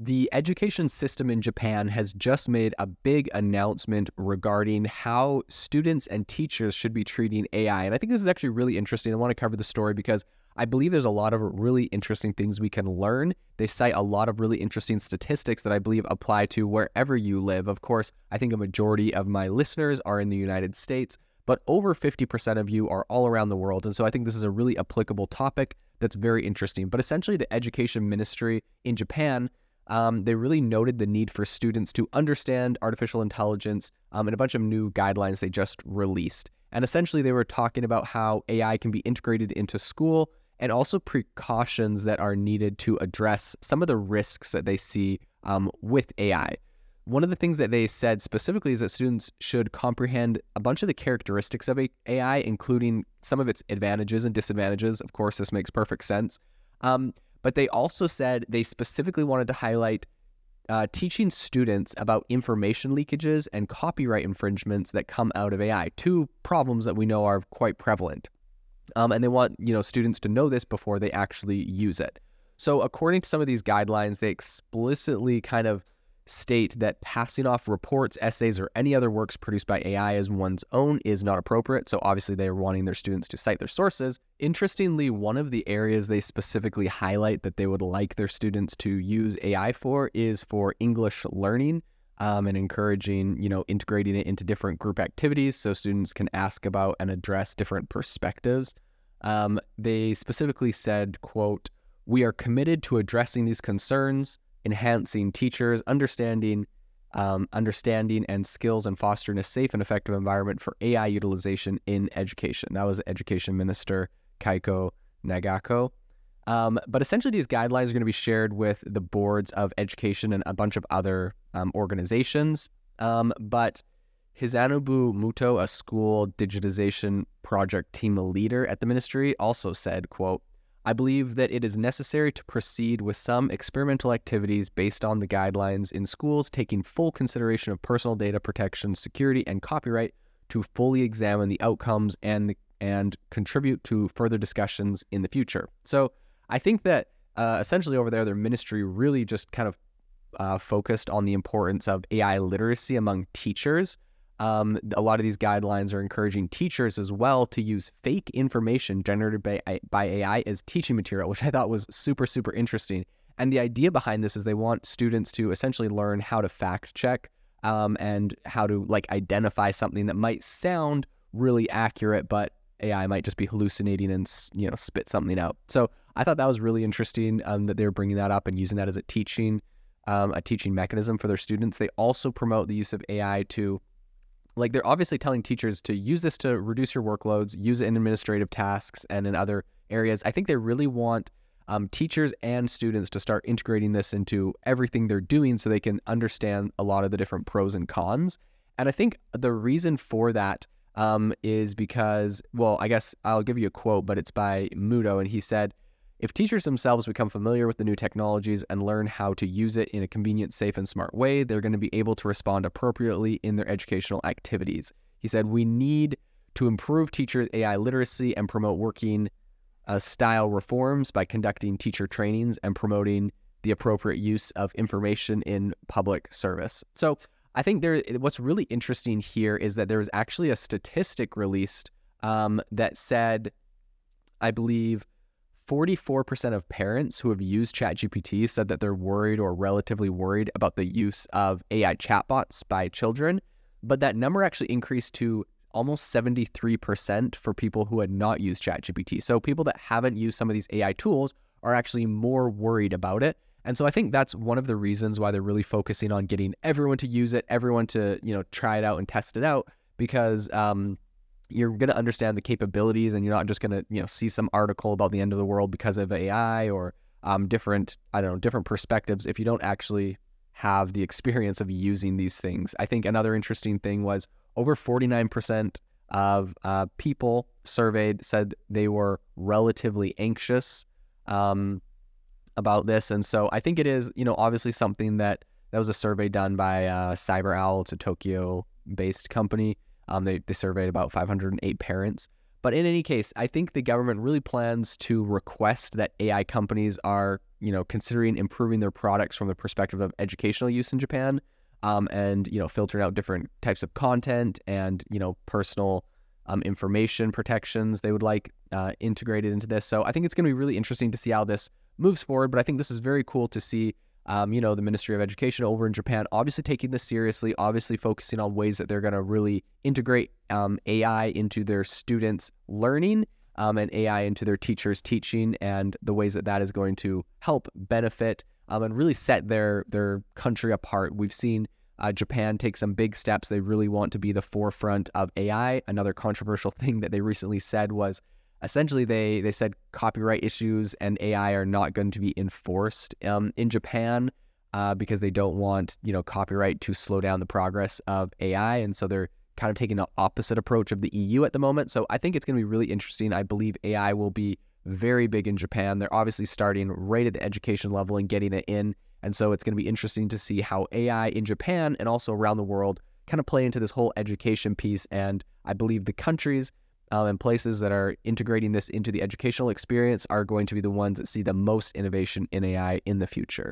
The education system in Japan has just made a big announcement regarding how students and teachers should be treating AI. And I think this is actually really interesting. I want to cover the story because I believe there's a lot of really interesting things we can learn. They cite a lot of really interesting statistics that I believe apply to wherever you live. Of course, I think a majority of my listeners are in the United States, but over 50% of you are all around the world. And so I think this is a really applicable topic that's very interesting. But essentially, the education ministry in Japan um, they really noted the need for students to understand artificial intelligence um, and a bunch of new guidelines they just released. And essentially, they were talking about how AI can be integrated into school and also precautions that are needed to address some of the risks that they see um, with AI. One of the things that they said specifically is that students should comprehend a bunch of the characteristics of AI, including some of its advantages and disadvantages. Of course, this makes perfect sense. Um, but they also said they specifically wanted to highlight uh, teaching students about information leakages and copyright infringements that come out of AI, two problems that we know are quite prevalent. Um, and they want you know students to know this before they actually use it. So according to some of these guidelines, they explicitly kind of state that passing off reports, essays, or any other works produced by AI as one's own is not appropriate. So obviously, they are wanting their students to cite their sources. Interestingly, one of the areas they specifically highlight that they would like their students to use AI for is for English learning. Um, and encouraging, you know, integrating it into different group activities so students can ask about and address different perspectives. Um, they specifically said, quote, we are committed to addressing these concerns enhancing teachers' understanding, um, understanding and skills, and fostering a safe and effective environment for AI utilization in education. That was Education Minister Keiko Nagaoka. Um, but essentially, these guidelines are going to be shared with the boards of education and a bunch of other um, organizations. Um, but Hisanobu Muto, a school digitization project team leader at the ministry, also said, quote, I believe that it is necessary to proceed with some experimental activities based on the guidelines in schools, taking full consideration of personal data protection, security, and copyright to fully examine the outcomes and and contribute to further discussions in the future. So I think that uh, essentially over there, their ministry really just kind of uh, focused on the importance of AI literacy among teachers um, a lot of these guidelines are encouraging teachers as well to use fake information generated by, by AI as teaching material, which I thought was super, super interesting. And the idea behind this is they want students to essentially learn how to fact check um, and how to like identify something that might sound really accurate, but AI might just be hallucinating and you know spit something out. So I thought that was really interesting um, that they were bringing that up and using that as a teaching um, a teaching mechanism for their students. They also promote the use of AI to like they're obviously telling teachers to use this to reduce your workloads, use it in administrative tasks and in other areas. I think they really want um, teachers and students to start integrating this into everything they're doing so they can understand a lot of the different pros and cons. And I think the reason for that um, is because, well, I guess I'll give you a quote, but it's by Muto, and he said, if teachers themselves become familiar with the new technologies and learn how to use it in a convenient, safe, and smart way, they're going to be able to respond appropriately in their educational activities. He said, We need to improve teachers' AI literacy and promote working uh, style reforms by conducting teacher trainings and promoting the appropriate use of information in public service. So, I think there. What's really interesting here is that there was actually a statistic released um, that said, I believe, 44% of parents who have used ChatGPT said that they're worried or relatively worried about the use of AI chatbots by children. But that number actually increased to almost 73% for people who had not used ChatGPT. So people that haven't used some of these AI tools are actually more worried about it. And so I think that's one of the reasons why they're really focusing on getting everyone to use it, everyone to, you know, try it out and test it out because um, you're going to understand the capabilities and you're not just going to you know see some article about the end of the world because of AI or um, different I don't know different perspectives if you don't actually have the experience of using these things. I think another interesting thing was over 49% of uh, people surveyed said they were relatively anxious um, about this, and so I think it is you know obviously something that that was a survey done by uh, Cyber Owl. It's a Tokyo-based company um, they, they surveyed about 508 parents. But in any case, I think the government really plans to request that AI companies are, you know, considering improving their products from the perspective of educational use in Japan, um, and you know, filtering out different types of content and you know, personal um, information protections they would like uh, integrated into this. So I think it's going to be really interesting to see how this moves forward. But I think this is very cool to see. Um, you know, the Ministry of Education over in Japan, obviously taking this seriously, obviously focusing on ways that they're going to really integrate um, AI into their students' learning um, and AI into their teachers' teaching, and the ways that that is going to help benefit um, and really set their their country apart. We've seen uh, Japan take some big steps. They really want to be the forefront of AI. Another controversial thing that they recently said was essentially they they said copyright issues and AI are not going to be enforced um, in Japan uh, because they don't want you know copyright to slow down the progress of AI, and so they're kind of taking the opposite approach of the EU at the moment. So I think it's going to be really interesting. I believe AI will be very big in Japan. They're obviously starting right at the education level and getting it in. And so it's going to be interesting to see how AI in Japan and also around the world kind of play into this whole education piece. And I believe the countries um, and places that are integrating this into the educational experience are going to be the ones that see the most innovation in AI in the future.